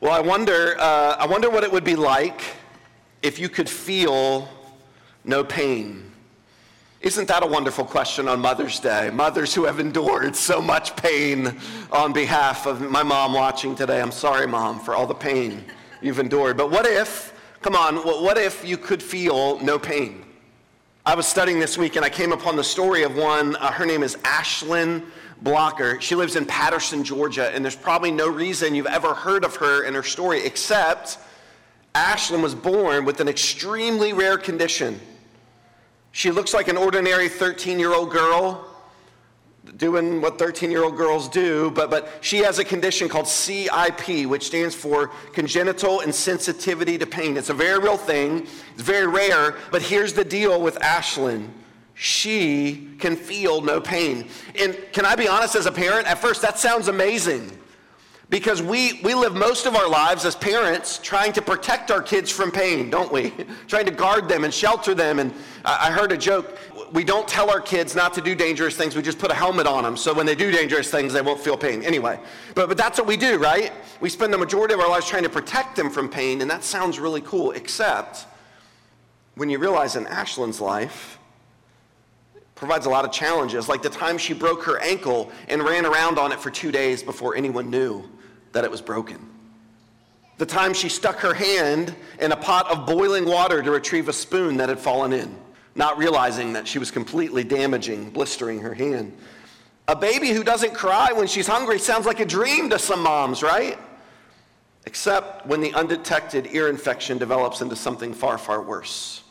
Well, I wonder, uh, I wonder what it would be like if you could feel no pain. Isn't that a wonderful question on Mother's Day? Mothers who have endured so much pain on behalf of my mom watching today. I'm sorry, Mom, for all the pain you've endured. But what if, come on, what if you could feel no pain? I was studying this week and I came upon the story of one, uh, her name is Ashlyn Blocker. She lives in Patterson, Georgia, and there's probably no reason you've ever heard of her and her story except Ashlyn was born with an extremely rare condition. She looks like an ordinary 13 year old girl doing what 13 year old girls do, but, but she has a condition called CIP, which stands for congenital insensitivity to pain. It's a very real thing, it's very rare, but here's the deal with Ashlyn she can feel no pain. And can I be honest as a parent? At first, that sounds amazing because we, we live most of our lives as parents trying to protect our kids from pain, don't we? trying to guard them and shelter them. And I, I heard a joke we don't tell our kids not to do dangerous things, we just put a helmet on them so when they do dangerous things, they won't feel pain. Anyway, but, but that's what we do, right? We spend the majority of our lives trying to protect them from pain, and that sounds really cool, except when you realize in Ashlyn's life, provides a lot of challenges, like the time she broke her ankle and ran around on it for two days before anyone knew that it was broken. The time she stuck her hand in a pot of boiling water to retrieve a spoon that had fallen in, not realizing that she was completely damaging, blistering her hand. A baby who doesn't cry when she's hungry sounds like a dream to some moms, right? Except when the undetected ear infection develops into something far, far worse.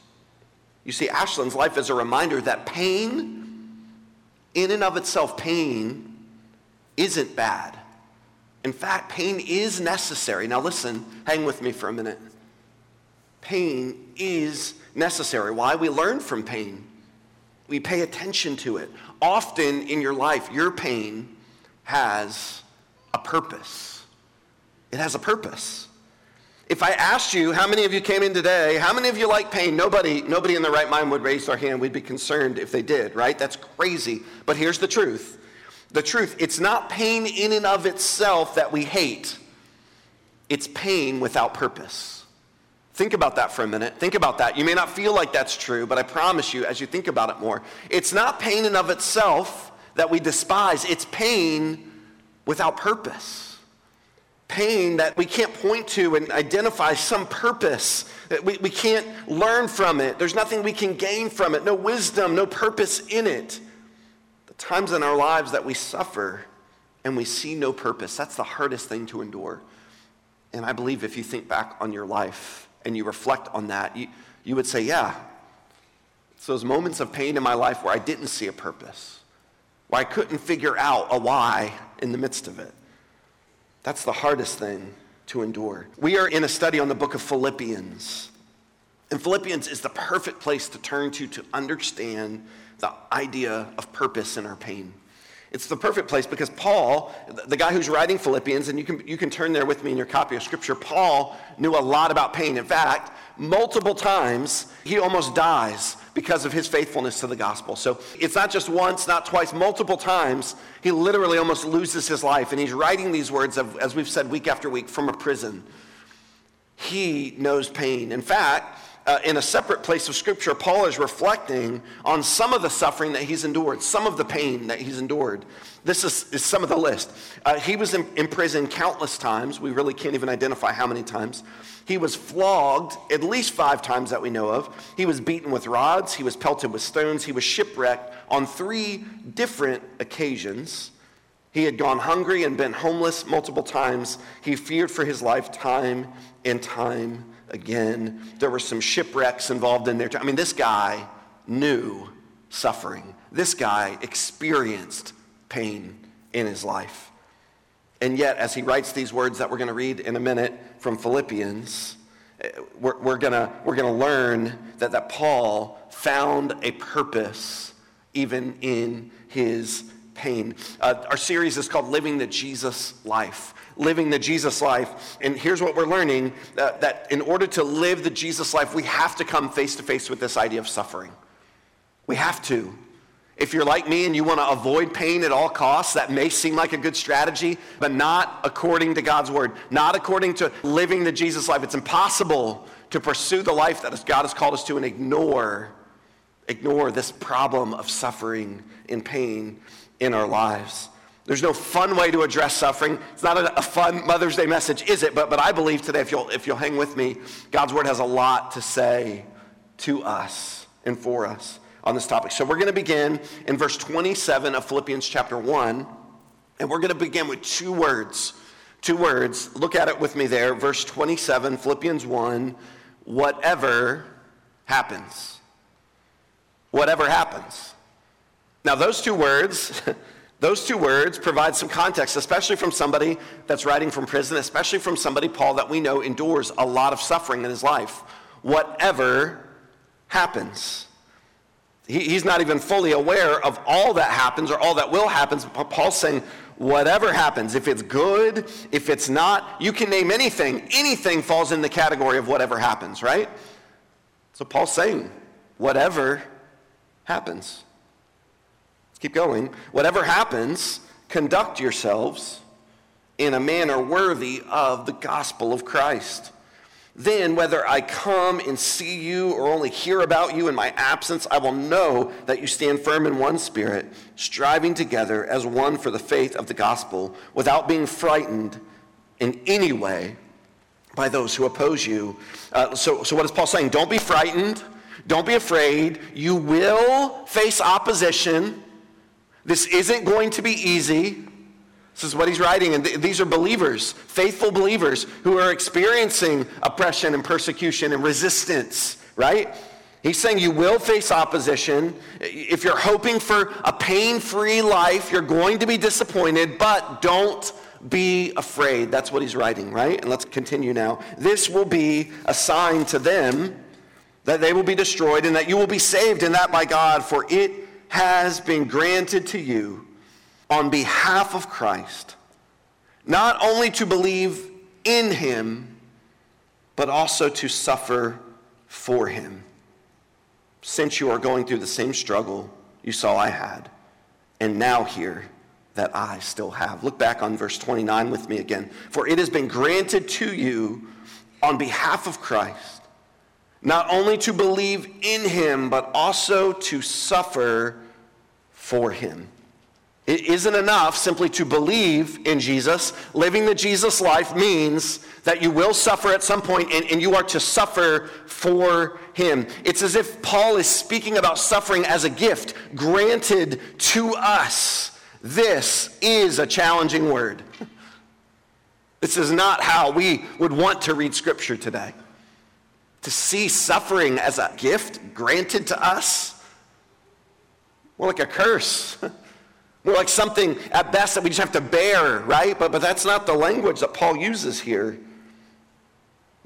You see, Ashlyn's life is a reminder that pain, in and of itself, pain isn't bad. In fact, pain is necessary. Now, listen, hang with me for a minute. Pain is necessary. Why? We learn from pain, we pay attention to it. Often in your life, your pain has a purpose. It has a purpose. If I asked you how many of you came in today, how many of you like pain? Nobody, nobody in their right mind would raise their hand. We'd be concerned if they did, right? That's crazy. But here's the truth. The truth, it's not pain in and of itself that we hate. It's pain without purpose. Think about that for a minute. Think about that. You may not feel like that's true, but I promise you, as you think about it more, it's not pain in of itself that we despise. It's pain without purpose pain that we can't point to and identify some purpose. We, we can't learn from it. There's nothing we can gain from it, no wisdom, no purpose in it. The times in our lives that we suffer and we see no purpose, that's the hardest thing to endure. And I believe if you think back on your life and you reflect on that, you, you would say, yeah, it's those moments of pain in my life where I didn't see a purpose, where I couldn't figure out a why in the midst of it. That's the hardest thing to endure. We are in a study on the book of Philippians. And Philippians is the perfect place to turn to to understand the idea of purpose in our pain. It's the perfect place because Paul, the guy who's writing Philippians, and you can, you can turn there with me in your copy of Scripture, Paul knew a lot about pain. In fact, multiple times he almost dies because of his faithfulness to the gospel. So it's not just once, not twice, multiple times he literally almost loses his life. And he's writing these words, of, as we've said week after week, from a prison. He knows pain. In fact, uh, in a separate place of Scripture, Paul is reflecting on some of the suffering that he's endured, some of the pain that he's endured. This is, is some of the list. Uh, he was in, in prison countless times. We really can't even identify how many times. He was flogged at least five times that we know of. He was beaten with rods. He was pelted with stones. He was shipwrecked on three different occasions. He had gone hungry and been homeless multiple times. He feared for his life time and time again. There were some shipwrecks involved in there. I mean, this guy knew suffering. This guy experienced pain in his life. And yet, as he writes these words that we're going to read in a minute from Philippians, eh, we're, we're going we're gonna learn that, that Paul found a purpose even in his pain. Uh, our series is called Living the Jesus Life living the Jesus life. And here's what we're learning uh, that in order to live the Jesus life, we have to come face to face with this idea of suffering. We have to. If you're like me and you want to avoid pain at all costs, that may seem like a good strategy, but not according to God's word, not according to living the Jesus life. It's impossible to pursue the life that God has called us to and ignore ignore this problem of suffering and pain in our lives. There's no fun way to address suffering. It's not a, a, fun Mother's Day message, is it? But, but I believe today, if you'll, if you'll hang with me, God's Word has a lot to say to us and for us on this topic. So we're going to begin in verse 27 of Philippians chapter 1. And we're going to begin with two words. Two words. Look at it with me there. Verse 27, Philippians 1. Whatever happens. Whatever happens. Now, those two words. Those two words provide some context, especially from somebody that's writing from prison, especially from somebody, Paul, that we know endures a lot of suffering in his life. Whatever happens. He, he's not even fully aware of all that happens or all that will happen. Paul's saying, whatever happens, if it's good, if it's not, you can name anything. Anything falls in the category of whatever happens, right? So Paul's saying, whatever happens. Keep going. Whatever happens, conduct yourselves in a manner worthy of the gospel of Christ. Then, whether I come and see you or only hear about you in my absence, I will know that you stand firm in one spirit, striving together as one for the faith of the gospel, without being frightened in any way by those who oppose you. Uh, so, so, what is Paul saying? Don't be frightened. Don't be afraid. You will face opposition. This isn't going to be easy. This is what he's writing. And th- these are believers, faithful believers, who are experiencing oppression and persecution and resistance, right? He's saying you will face opposition. If you're hoping for a pain free life, you're going to be disappointed, but don't be afraid. That's what he's writing, right? And let's continue now. This will be a sign to them that they will be destroyed and that you will be saved, and that by God, for it has been granted to you on behalf of Christ, not only to believe in him, but also to suffer for him. Since you are going through the same struggle you saw I had, and now hear that I still have. Look back on verse 29 with me again. For it has been granted to you on behalf of Christ, not only to believe in him, but also to suffer for him. It isn't enough simply to believe in Jesus. Living the Jesus life means that you will suffer at some point and, and, you are to suffer for him. It's as if Paul is speaking about suffering as a gift granted to us. This is a challenging word. This is not how we would want to read Scripture today. To see suffering as a gift granted to us more like a curse. More like something at best that we just have to bear, right? But, but that's not the language that Paul uses here.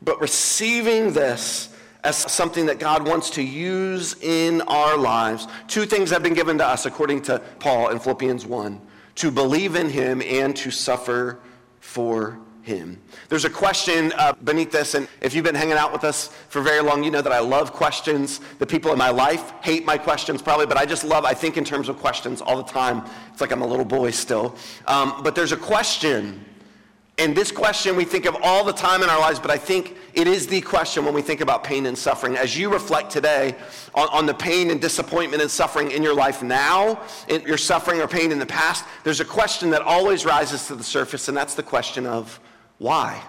But receiving this as something that God wants to use in our lives. Two things have been given to us, according to Paul in Philippians 1 to believe in him and to suffer for him. There's a question uh, beneath this, and if you've been hanging out with us for very long, you know that I love questions. The people in my life hate my questions probably, but I just love, I think in terms of questions all the time. It's like I'm a little boy still. Um, but there's a question And this question we think of all the time in our lives, but I think it is the question when we think about pain and suffering. As you reflect today on, on the pain and disappointment and suffering in your life now, in your suffering or pain in the past, there's a question that always rises to the surface, and that's the question of why?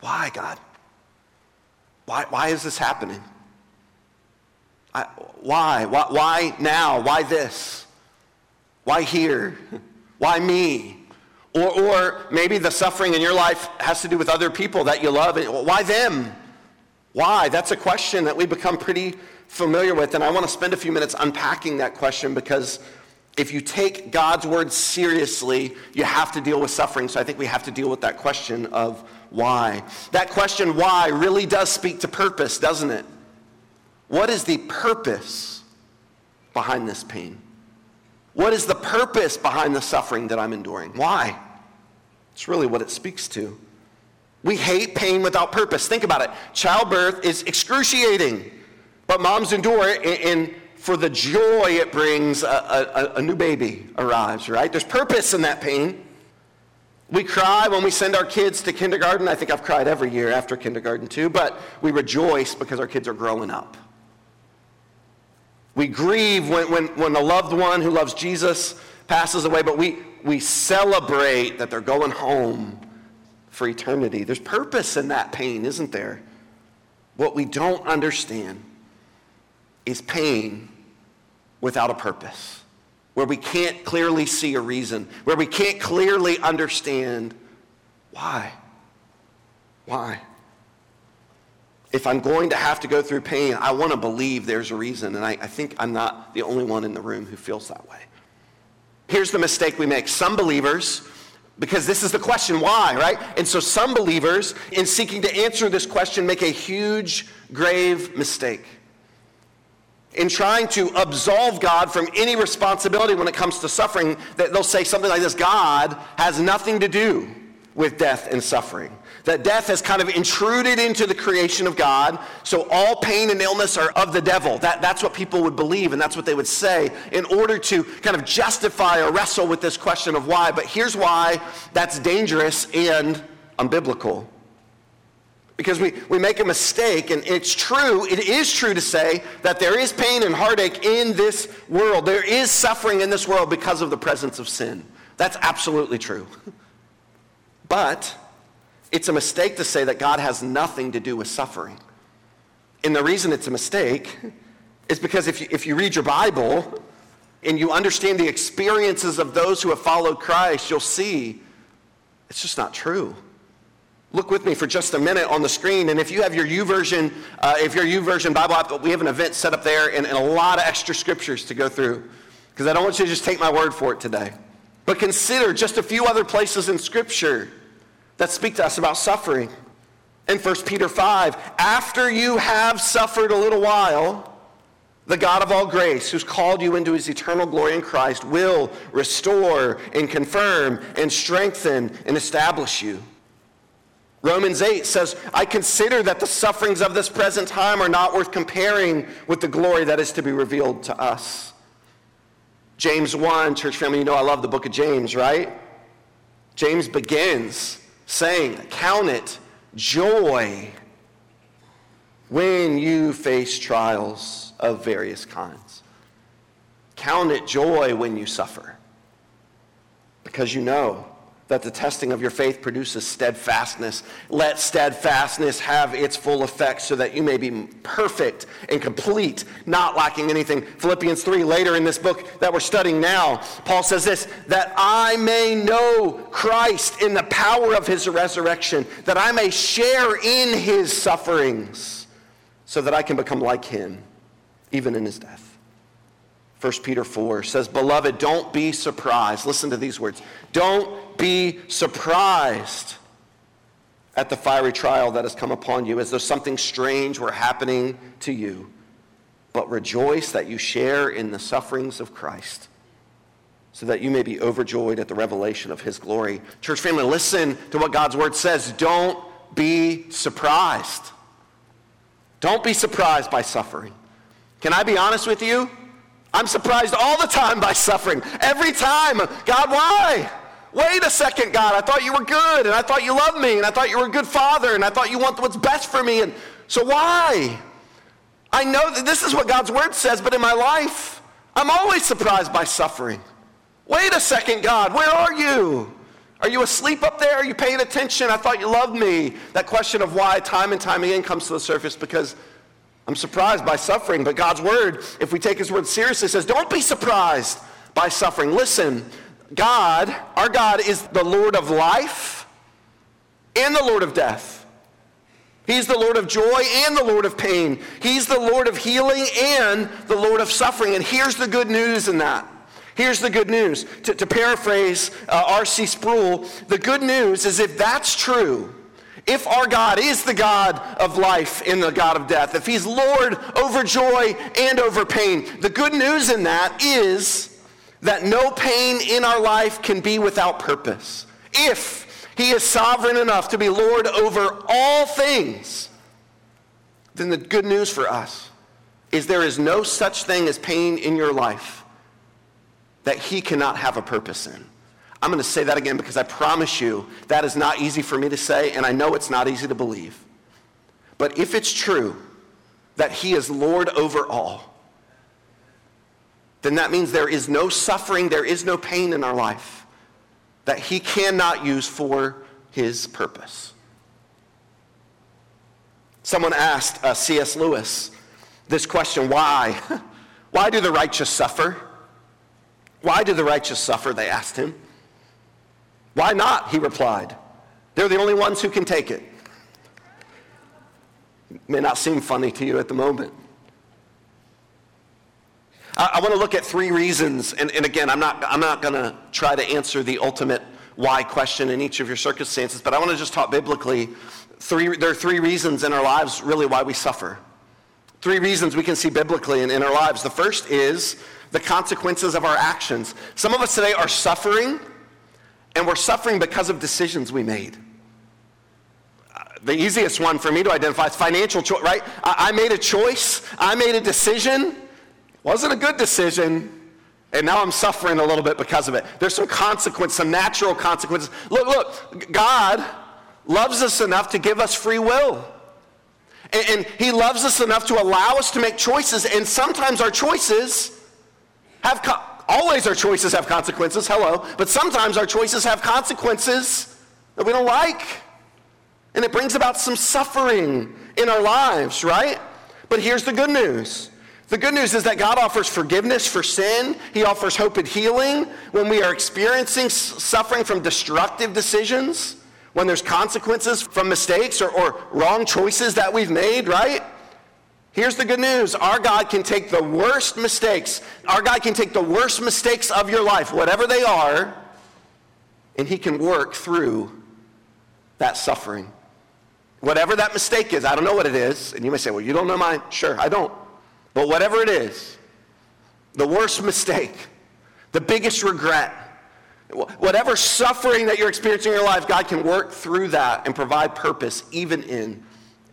Why, God? Why, why is this happening? I, why? why? Why now? Why this? Why here? Why me? Or, or maybe the suffering in your life has to do with other people that you love. Why them? Why? That's a question that we become pretty familiar with. And I want to spend a few minutes unpacking that question because if you take God's word seriously, you have to deal with suffering. So I think we have to deal with that question of why. That question, why, really does speak to purpose, doesn't it? What is the purpose behind this pain? What is the purpose behind the suffering that I'm enduring? Why? It's really what it speaks to. We hate pain without purpose. Think about it. Childbirth is excruciating, but moms endure it, and for the joy it brings, a, a, a, new baby arrives, right? There's purpose in that pain. We cry when we send our kids to kindergarten. I think I've cried every year after kindergarten too, but we rejoice because our kids are growing up. We grieve when, when, when a loved one who loves Jesus passes away, but we, we celebrate that they're going home for eternity. There's purpose in that pain, isn't there? What we don't understand is pain without a purpose, where we can't clearly see a reason, where we can't clearly understand why. Why? If I'm going to have to go through pain, I want to believe there's a reason, and I, I think I'm not the only one in the room who feels that way. Here's the mistake we make. Some believers, because this is the question, why, right? And so some believers, in seeking to answer this question, make a huge, grave mistake. In trying to absolve God from any responsibility when it comes to suffering, that they'll say something like this God has nothing to do with death and suffering that death has kind of intruded into the creation of God, so all pain and illness are of the devil. That, that's what people would believe, and that's what they would say in order to kind of justify or wrestle with this question of why. But here's why that's dangerous and unbiblical. Because we, we make a mistake, and it's true, it is true to say that there is pain and heartache in this world. There is suffering in this world because of the presence of sin. That's absolutely true. But it's a mistake to say that God has nothing to do with suffering. And the reason it's a mistake is because if you, if you read your Bible and you understand the experiences of those who have followed Christ, you'll see it's just not true. Look with me for just a minute on the screen, and if you have your YouVersion, uh, if your YouVersion Bible app, we have an event set up there and, and a lot of extra scriptures to go through, because I don't want you to just take my word for it today. But consider just a few other places in Scripture that speak to us about suffering. In 1 Peter 5, after you have suffered a little while, the God of all grace, who's called you into his eternal glory in Christ, will restore and confirm and strengthen and establish you. Romans 8 says, I consider that the sufferings of this present time are not worth comparing with the glory that is to be revealed to us. James 1, church family, you know I love the book of James, right? James begins saying, Count it joy when you face trials of various kinds. Count it joy when you suffer because you know that the testing of your faith produces steadfastness. Let steadfastness have its full effect so that you may be perfect and complete, not lacking anything. Philippians 3, later in this book that we're studying now, Paul says this that I may know Christ in the power of his resurrection, that I may share in his sufferings, so that I can become like him, even in his death. 1 Peter 4 says, Beloved, don't be surprised. Listen to these words. Don't be surprised at the fiery trial that has come upon you, as though something strange were happening to you. But rejoice that you share in the sufferings of Christ, so that you may be overjoyed at the revelation of his glory. Church family, listen to what God's word says. Don't be surprised. Don't be surprised by suffering. Can I be honest with you? I'm surprised all the time by suffering. Every time. God, why? Wait a second, God. I thought you were good, and I thought you loved me, and I thought you were a good father, and I thought you want what's best for me. And so why? I know that this is what God's word says, but in my life, I'm always surprised by suffering. Wait a second, God. Where are you? Are you asleep up there? Are you paying attention? I thought you loved me. That question of why time and time again comes to the surface because I'm surprised by suffering. But God's word, if we take his word seriously, says, don't be surprised by suffering. Listen, God, our God is the Lord of life and the Lord of death. He's the Lord of joy and the Lord of pain. He's the Lord of healing and the Lord of suffering. And here's the good news in that. Here's the good news. To, to paraphrase uh, R.C. Sproul, the good news is if that's true, if our God is the God of life and the God of death, if He's Lord over joy and over pain, the good news in that is that no pain in our life can be without purpose. If He is sovereign enough to be Lord over all things, then the good news for us is there is no such thing as pain in your life that he cannot have a purpose in. I'm going to say that again because I promise you that is not easy for me to say, and I know it's not easy to believe. But if it's true that he is Lord over all, then that means there is no suffering, there is no pain in our life that he cannot use for his purpose. Someone asked uh, C.S. Lewis this question why? why do the righteous suffer? Why do the righteous suffer? They asked him. Why not? He replied. They're the only ones who can take it. it may not seem funny to you at the moment. I, I want to look at three reasons, and, and again, I'm not, I'm not going to try to answer the ultimate why question in each of your circumstances, but I want to just talk biblically. Three, there are three reasons in our lives, really, why we suffer. Three reasons we can see biblically in, in our lives. The first is the consequences of our actions. Some of us today are suffering, and we're suffering because of decisions we made. The easiest one for me to identify is financial choice, right? I, I made a choice, I made a decision, wasn't a good decision, and now I'm suffering a little bit because of it. There's some consequence, some natural consequences. Look, look, God loves us enough to give us free will. And, and He loves us enough to allow us to make choices, and sometimes our choices have co- always our choices have consequences, hello, but sometimes our choices have consequences that we don't like. And it brings about some suffering in our lives, right? But here's the good news. The good news is that God offers forgiveness for sin. He offers hope and healing when we are experiencing suffering from destructive decisions, when there's consequences from mistakes or, or wrong choices that we've made, right? Here's the good news our God can take the worst mistakes, our God can take the worst mistakes of your life, whatever they are, and He can work through that suffering. Whatever that mistake is, I don't know what it is. And you may say, well, you don't know mine. Sure, I don't. But whatever it is, the worst mistake, the biggest regret, whatever suffering that you're experiencing in your life, God can work through that and provide purpose even in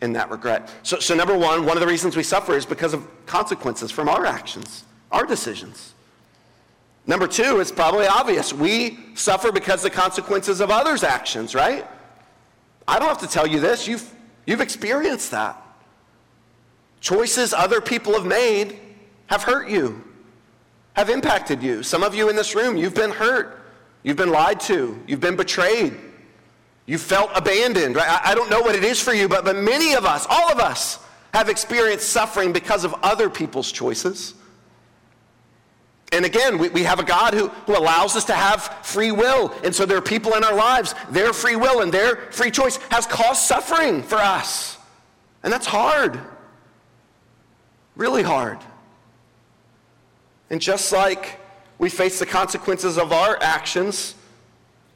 in that regret. So, so, number one, one of the reasons we suffer is because of consequences from our actions, our decisions. Number two, it's probably obvious. We suffer because the consequences of others' actions, right? I don't have to tell you this. You've, you've experienced that. Choices other people have made have hurt you, have impacted you. Some of you in this room, you've been hurt. You've been lied to. You've been betrayed. You felt abandoned, right? I, I don't know what it is for you, but, but many of us, all of us, have experienced suffering because of other people's choices. And again, we, we have a God who, who allows us to have free will. And so there are people in our lives, their free will and their free choice has caused suffering for us. And that's hard. Really hard. And just like we face the consequences of our actions,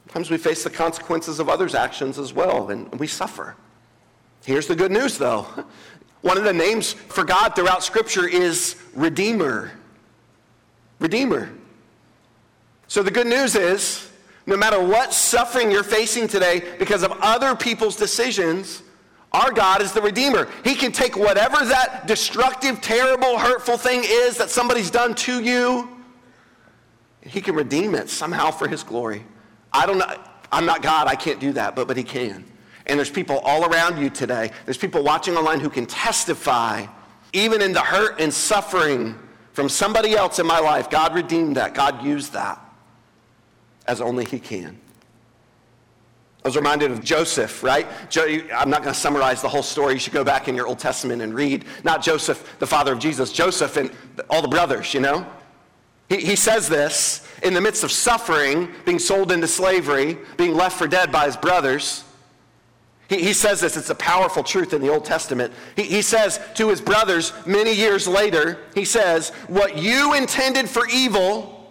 Sometimes we face the consequences of others' actions as well, and we suffer. Here's the good news, though. One of the names for God throughout Scripture is Redeemer. Redeemer. So the good news is no matter what suffering you're facing today because of other people's decisions, our God is the Redeemer. He can take whatever that destructive, terrible, hurtful thing is that somebody's done to you, He can redeem it somehow for His glory. I don't know. I'm not God. I can't do that, but, but He can. And there's people all around you today. There's people watching online who can testify, even in the hurt and suffering from somebody else in my life. God redeemed that. God used that as only He can. I was reminded of Joseph, right? I'm not going to summarize the whole story. You should go back in your Old Testament and read. Not Joseph, the father of Jesus, Joseph and all the brothers, you know? He, he says this in the midst of suffering, being sold into slavery, being left for dead by his brothers. He, he says this, it's a powerful truth in the Old Testament. He, he says to his brothers many years later, he says, What you intended for evil,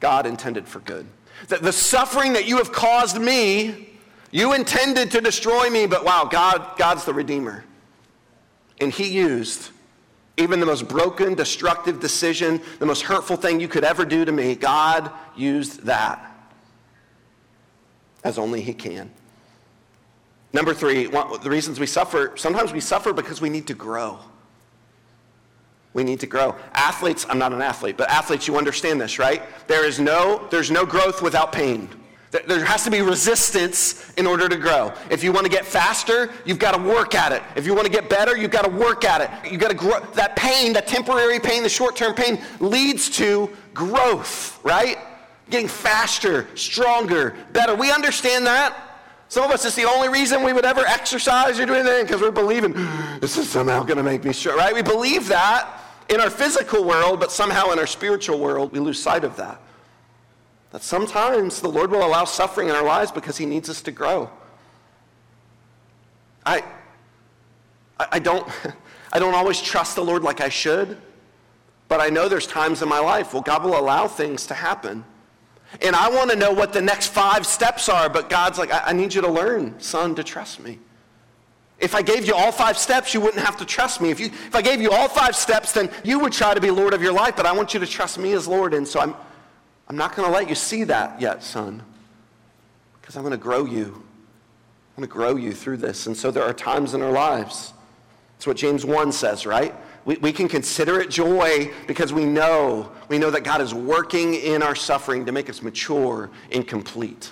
God intended for good. That the suffering that you have caused me, you intended to destroy me, but wow, God, God's the Redeemer. And He used even the most broken, destructive decision, the most hurtful thing you could ever do to me, God used that as only He can. Number three, the reasons we suffer, sometimes we suffer because we need to grow. We need to grow. Athletes, I'm not an athlete, but athletes, you understand this, right? There is no, there's no growth without pain. There has to be resistance in order to grow. If you want to get faster, you've got to work at it. If you want to get better, you've got to work at it. You've got to grow. That pain, that temporary pain, the short term pain leads to growth, right? Getting faster, stronger, better. We understand that. Some of us, it's the only reason we would ever exercise or do anything because we're believing this is somehow going to make me strong, right? We believe that in our physical world, but somehow in our spiritual world, we lose sight of that. That sometimes the Lord will allow suffering in our lives because He needs us to grow. I, I, don't, I don't always trust the Lord like I should, but I know there's times in my life where God will allow things to happen and I want to know what the next five steps are, but God's like, I, I need you to learn, son, to trust me. If I gave you all five steps, you wouldn't have to trust me. If, you, if I gave you all five steps, then you would try to be Lord of your life, but I want you to trust me as Lord. And so I'm, I'm not going to let you see that yet, son, because I'm going to grow you. I'm going to grow you through this. And so there are times in our lives. That's what James 1 says, right? We, we can consider it joy because we know, we know that God is working in our suffering to make us mature and complete.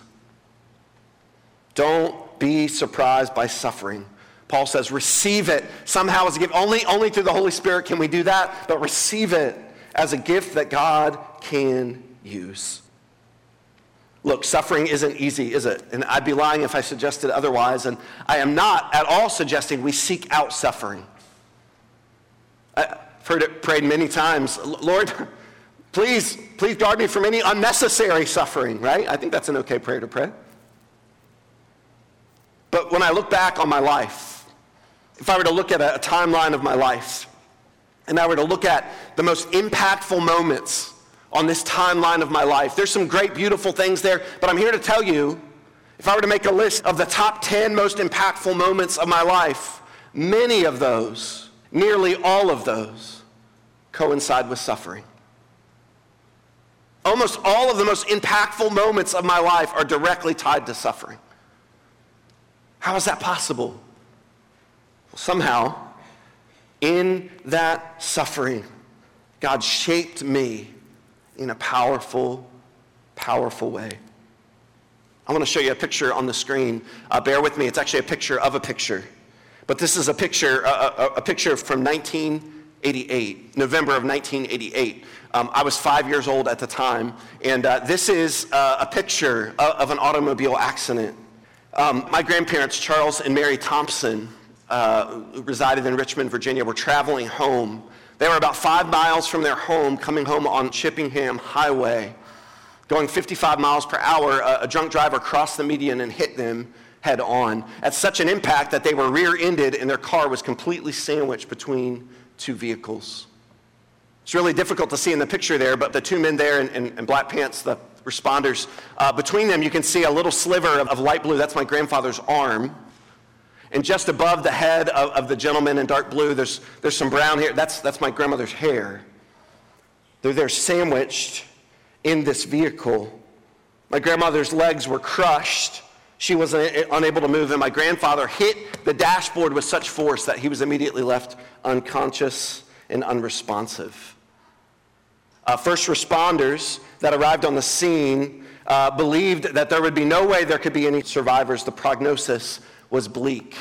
Don't be surprised by suffering. Paul says, receive it somehow as a gift. Only, only through the Holy Spirit can we do that, but receive it as a gift that God can use. Look, suffering isn't easy, is it? And I'd be lying if I suggested otherwise. And I am not at all suggesting we seek out suffering. I've heard it prayed many times Lord, please, please guard me from any unnecessary suffering, right? I think that's an okay prayer to pray. But when I look back on my life, if I were to look at a, timeline of my life, and I were to look at the most impactful moments on this timeline of my life, there's some great, beautiful things there, but I'm here to tell you if I were to make a list of the top 10 most impactful moments of my life, many of those Nearly all of those coincide with suffering. Almost all of the most impactful moments of my life are directly tied to suffering. How is that possible? Somehow, in that suffering, God shaped me in a powerful, powerful way. I want to show you a picture on the screen. Uh, bear with me, it's actually a picture of a picture. But this is a picture, a, a, a picture from 1988, November of 1988. Um, I was five years old at the time, and uh, this is uh, a picture of, of, an automobile accident. Um, my grandparents, Charles and Mary Thompson, uh, resided in Richmond, Virginia, were traveling home. They were about five miles from their home, coming home on Chippenham Highway. Going 55 miles per hour, a, a drunk driver crossed the median and hit them head on at such an impact that they were rear ended and their car was completely sandwiched between two vehicles. It's really difficult to see in the picture there, but the two men there in, in, in black pants, the responders, uh, between them you can see a little sliver of, of, light blue. That's my grandfather's arm. And just above the head of, of the gentleman in dark blue, there's, there's some brown hair. That's, that's my grandmother's hair. They're there sandwiched in this vehicle. My grandmother's legs were crushed she was unable to move, and my grandfather hit the dashboard with such force that he was immediately left unconscious and unresponsive. Uh, first responders that arrived on the scene uh, believed that there would be no way there could be any survivors. The prognosis was bleak.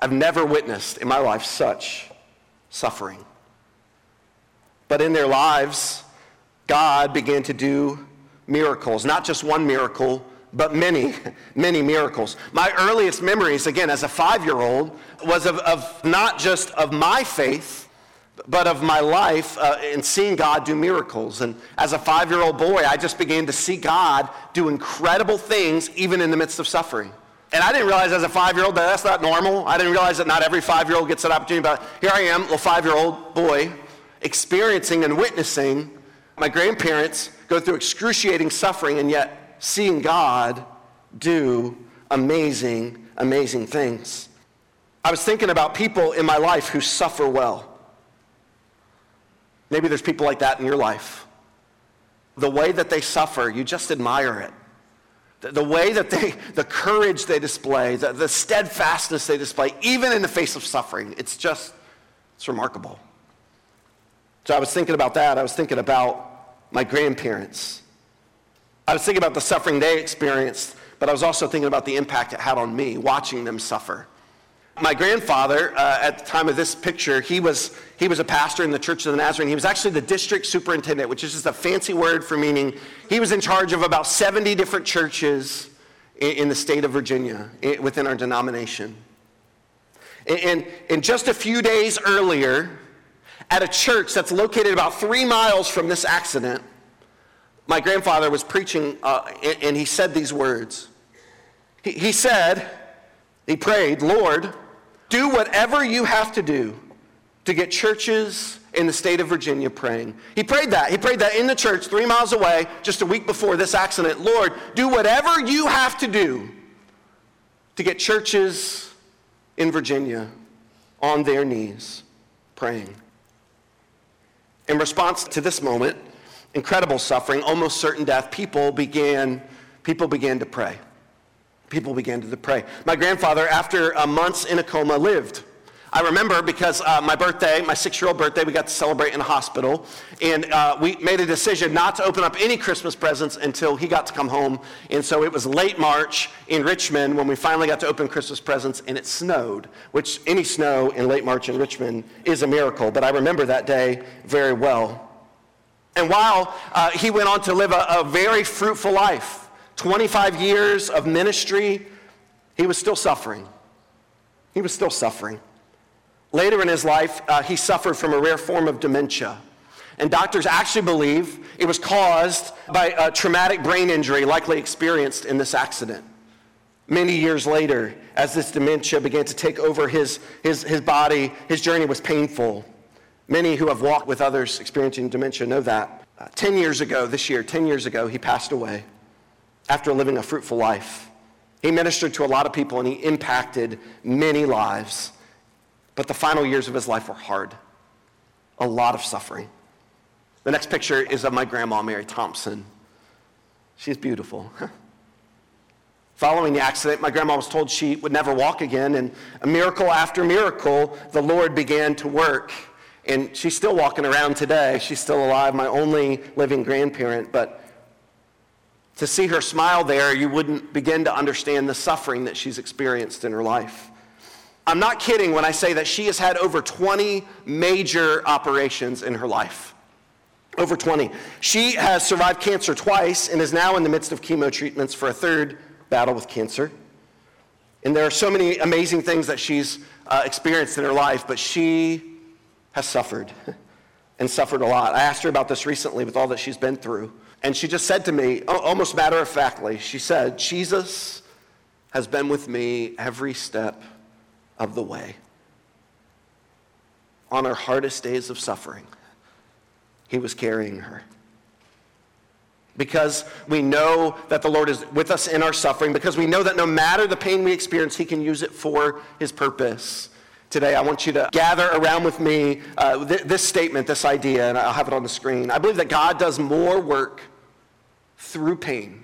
I've never witnessed in my life such suffering. But in their lives, God began to do miracles, not just one miracle, but many, many miracles. My earliest memories, again, as a five year old, was of, of, not just of my faith, but of my life uh, in seeing God do miracles. And as a five year old boy, I just began to see God do incredible things, even in the midst of suffering. And I didn't realize as a five year old that that's not normal. I didn't realize that not every five year old gets that opportunity. But here I am, a five year old boy, experiencing and witnessing my grandparents go through excruciating suffering and yet seeing God do amazing, amazing things. I was thinking about people in my life who suffer well. Maybe there's people like that in your life. The way that they suffer, you just admire it. The, way that they, the courage they display, the, the steadfastness they display, even in the face of suffering, it's just, it's remarkable. So I was thinking about that. I was thinking about my grandparents. I was thinking about the suffering they experienced, but I was also thinking about the impact it had on me, watching them suffer. My grandfather, uh, at the time of this picture, he was, he was a pastor in the Church of the Nazarene. He was actually the district superintendent, which is just a fancy word for meaning he was in charge of about 70 different churches in, in the state of Virginia within our denomination. And, and, and just a few days earlier, at a church that's located about three miles from this accident, my grandfather was preaching uh, and, and, he said these words. He, he said, he prayed, Lord, do whatever you have to do to get churches in the state of Virginia praying. He prayed that. He prayed that in the church three miles away just a week before this accident. Lord, do whatever you have to do to get churches in Virginia on their knees praying. In response to this moment, incredible suffering, almost certain death, people began, people began to pray. People began to pray. My grandfather, after uh, months in a coma, lived. I remember because uh, my birthday, my six year old birthday, we got to celebrate in a hospital. And uh, we made a decision not to open up any Christmas presents until he got to come home. And so it was late March in Richmond when we finally got to open Christmas presents, and it snowed, which any snow in late March in Richmond is a miracle. But I remember that day very well. And while uh, he went on to live a, a very fruitful life, 25 years of ministry, he was still suffering. He was still suffering. Later in his life, uh, he suffered from a rare form of dementia. And doctors actually believe it was caused by a traumatic brain injury likely experienced in this accident. Many years later, as this dementia began to take over his, his, his body, his journey was painful. Many who have walked with others experiencing dementia know that. Uh, 10 years ago, this year, 10 years ago, he passed away after living a fruitful life. He ministered to a lot of people and he impacted many lives. But the final years of his life were hard, a lot of suffering. The next picture is of my grandma, Mary Thompson. She's beautiful. Following the accident, my grandma was told she would never walk again, and a miracle after miracle, the Lord began to work. And she's still walking around today. She's still alive, my only living grandparent. But to see her smile there, you wouldn't begin to understand the suffering that she's experienced in her life. I'm not kidding when I say that she has had over 20 major operations in her life. Over 20. She has survived cancer twice and is now in the midst of chemo treatments for a third battle with cancer. And there are so many amazing things that she's uh, experienced in her life, but she has suffered and suffered a lot. I asked her about this recently with all that she's been through. And she just said to me, almost matter of factly, she said, Jesus has been with me every step of the way. On our hardest days of suffering, He was carrying her. Because we know that the Lord is with us in our suffering, because we know that no matter the pain we experience, He can use it for His purpose. Today, I want you to gather around with me uh, th- this statement, this idea, and I'll have it on the screen. I believe that God does more work through pain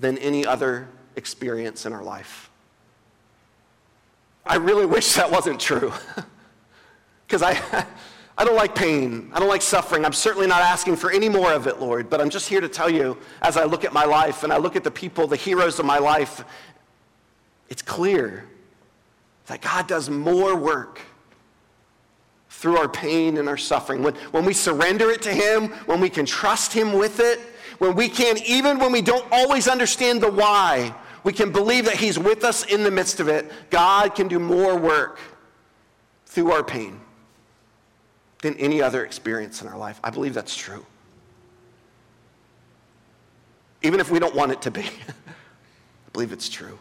than any other experience in our life. I really wish that wasn't true. Because I, I don't like pain. I don't like suffering. I'm certainly not asking for any more of it, Lord. But I'm just here to tell you, as I look at my life and I look at the people, the heroes of my life, it's clear that God does more work through our pain and our suffering. When, when we surrender it to Him, when we can trust Him with it, when we can, even when we don't always understand the why, we can believe that He's with us in the midst of it. God can do more work through our pain than any other experience in our life. I believe that's true. Even if we don't want it to be, I believe it's true.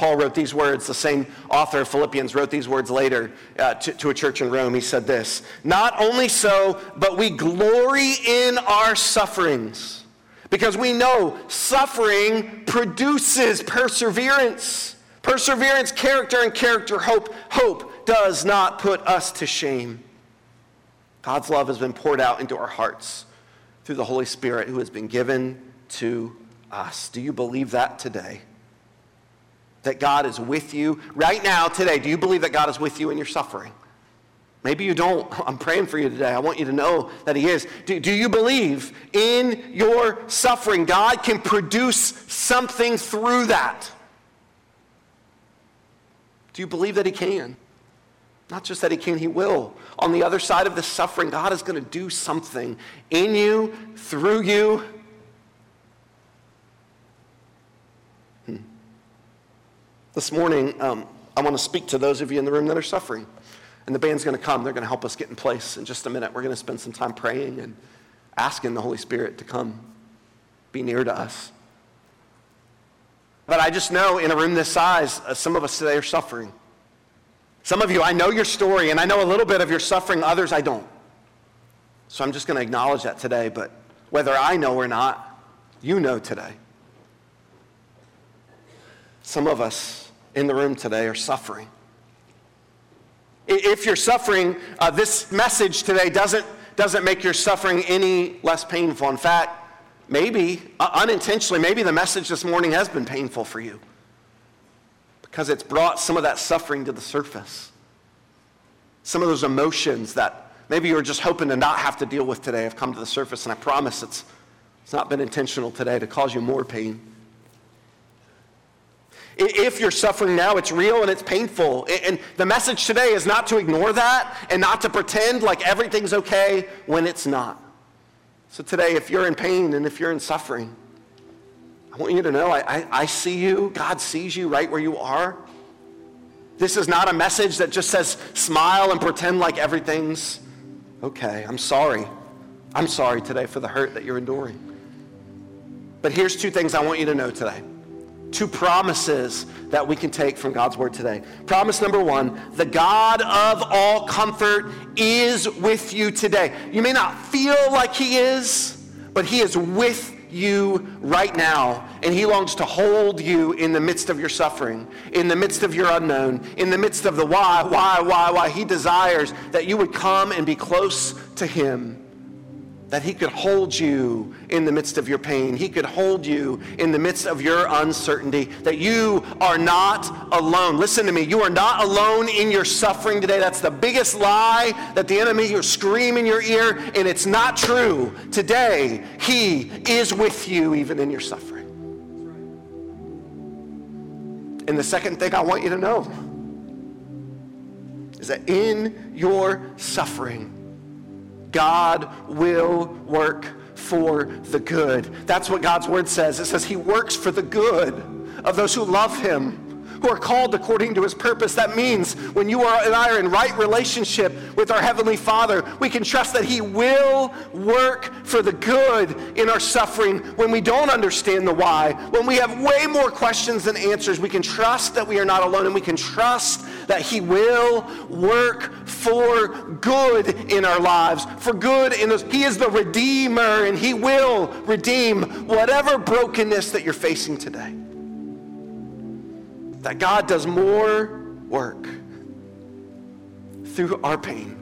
Paul wrote these words, the same author of Philippians wrote these words later uh, to, to a church in Rome. He said this Not only so, but we glory in our sufferings because we know suffering produces perseverance. Perseverance, character, and character, hope. Hope does not put us to shame. God's love has been poured out into our hearts through the Holy Spirit who has been given to us. Do you believe that today? That God is with you right now, today? Do you believe that God is with you in your suffering? Maybe you don't. I'm praying for you today. I want you to know that He is. Do, do you believe in your suffering, God can produce something through that? Do you believe that He can? Not just that He can, He will. On the other side of the suffering, God is going to do something in you, through you, This morning, um, I want to speak to those of you in the room that are suffering. And the band's going to come. They're going to help us get in place in just a minute. We're going to spend some time praying and asking the Holy Spirit to come be near to us. But I just know in a room this size, uh, some of us today are suffering. Some of you, I know your story and I know a little bit of your suffering, others I don't. So I'm just going to acknowledge that today. But whether I know or not, you know today. Some of us in the room today are suffering. If you're suffering, uh, this message today doesn't, doesn't make your suffering any less painful. In fact, maybe, uh, unintentionally, maybe the message this morning has been painful for you because it's brought some of that suffering to the surface. Some of those emotions that maybe you were just hoping to not have to deal with today have come to the surface, and I promise it's, it's not been intentional today to cause you more pain. If you're suffering now, it's real and it's painful. And the message today is not to ignore that and not to pretend like everything's okay when it's not. So today, if you're in pain and if you're in suffering, I want you to know I, I, I see you. God sees you right where you are. This is not a message that just says smile and pretend like everything's okay. I'm sorry. I'm sorry today for the hurt that you're enduring. But here's two things I want you to know today two promises that we can take from God's word today. Promise number one the God of all comfort is with you today. You may not feel like He is, but He is with you right now, and He longs to hold you in the midst of your suffering, in the midst of your unknown, in the midst of the why, why, why, why. He desires that you would come and be close to Him that He could hold you in the midst of your pain. He could hold you in the midst of your uncertainty, that you are not alone. Listen to me, you are not alone in your suffering today. That's the biggest lie that the enemy will scream in your ear, and it's not true. Today, He is with you even in your suffering. And the second thing I want you to know is that in your suffering, God will work for the good. That's what God's word says. It says he works for the good of those who love him who are called according to his purpose. That means when you are, and I are in right relationship with our Heavenly Father, we can trust that he will work for the good in our suffering when we don't understand the why. When we have way more questions than answers, we can trust that we are not alone and we can trust that he will work for good in our lives, for good in those. He is the Redeemer and he will redeem whatever brokenness that you're facing today that God does more work through our pain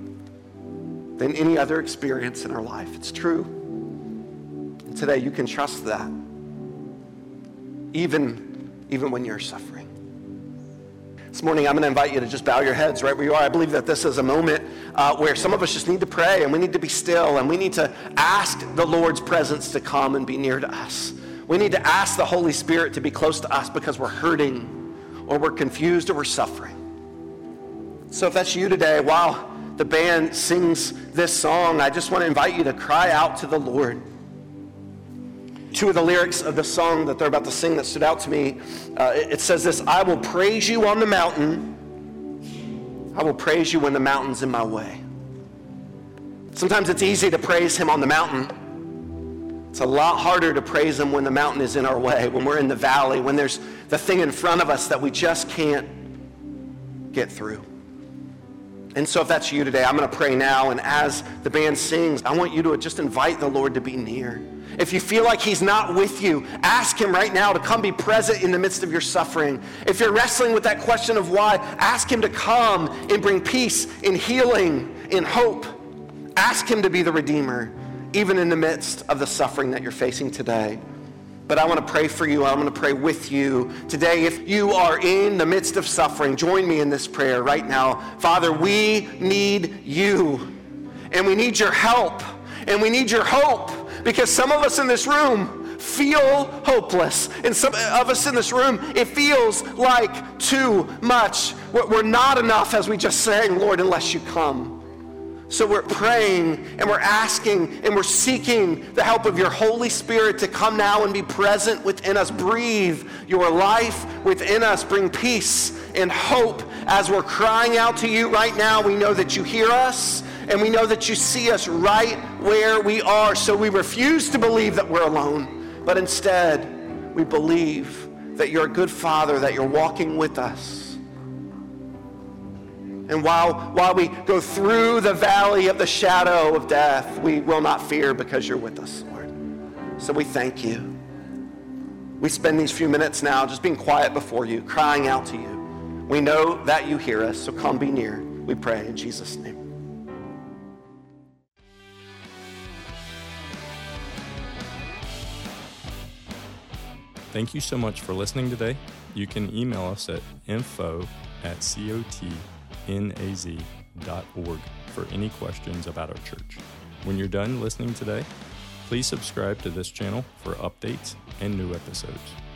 than any other experience in our life. It's true. And today you can trust that, even, even when you're suffering. This morning, I'm going to invite you to just bow your heads right where you are. I believe that this is a moment uh, where some of us just need to pray and we need to be still and we need to ask the Lord's presence to come and be near to us. We need to ask the Holy Spirit to be close to us because we're hurting or we're confused or we're suffering. So if that's you today, while the band sings this song, I just want to invite you to cry out to the Lord two of the lyrics of the song that they're about to sing that stood out to me. Uh, it, it says this I will praise you on the mountain. I will praise you when the mountain's in my way. Sometimes it's easy to praise him on the mountain. It's a lot harder to praise him when the mountain is in our way, when we're in the valley, when there's the thing in front of us that we just can't get through. And so, if that's you today, I'm going to pray now. And as the band sings, I want you to just invite the Lord to be near. If you feel like He's not with you, ask Him right now to come be present in the midst of your suffering. If you're wrestling with that question of why, ask Him to come and bring peace and healing and hope. Ask Him to be the Redeemer, even in the midst of the suffering that you're facing today. But I want to pray for you. I'm going to pray with you today. If you are in the midst of suffering, join me in this prayer right now. Father, we need you, and we need your help, and we need your hope because some of us in this room feel hopeless. And some of us in this room, it feels like too much. We're not enough, as we just sang, Lord, unless you come. So we're praying and we're asking and we're seeking the help of your Holy Spirit to come now and be present within us. Breathe your life within us. Bring peace and hope as we're crying out to you right now. We know that you hear us and we know that you see us right where we are. So we refuse to believe that we're alone, but instead we believe that you're a good father, that you're walking with us. And while, while we go through the valley of the shadow of death, we will not fear because you're with us, Lord. So we thank you. We spend these few minutes now just being quiet before you, crying out to you. We know that you hear us, so come be near. We pray in Jesus' name. Thank you so much for listening today. You can email us at info at cotnaz.org for any questions about our church. When you're done listening today, please subscribe to this channel for updates and new episodes.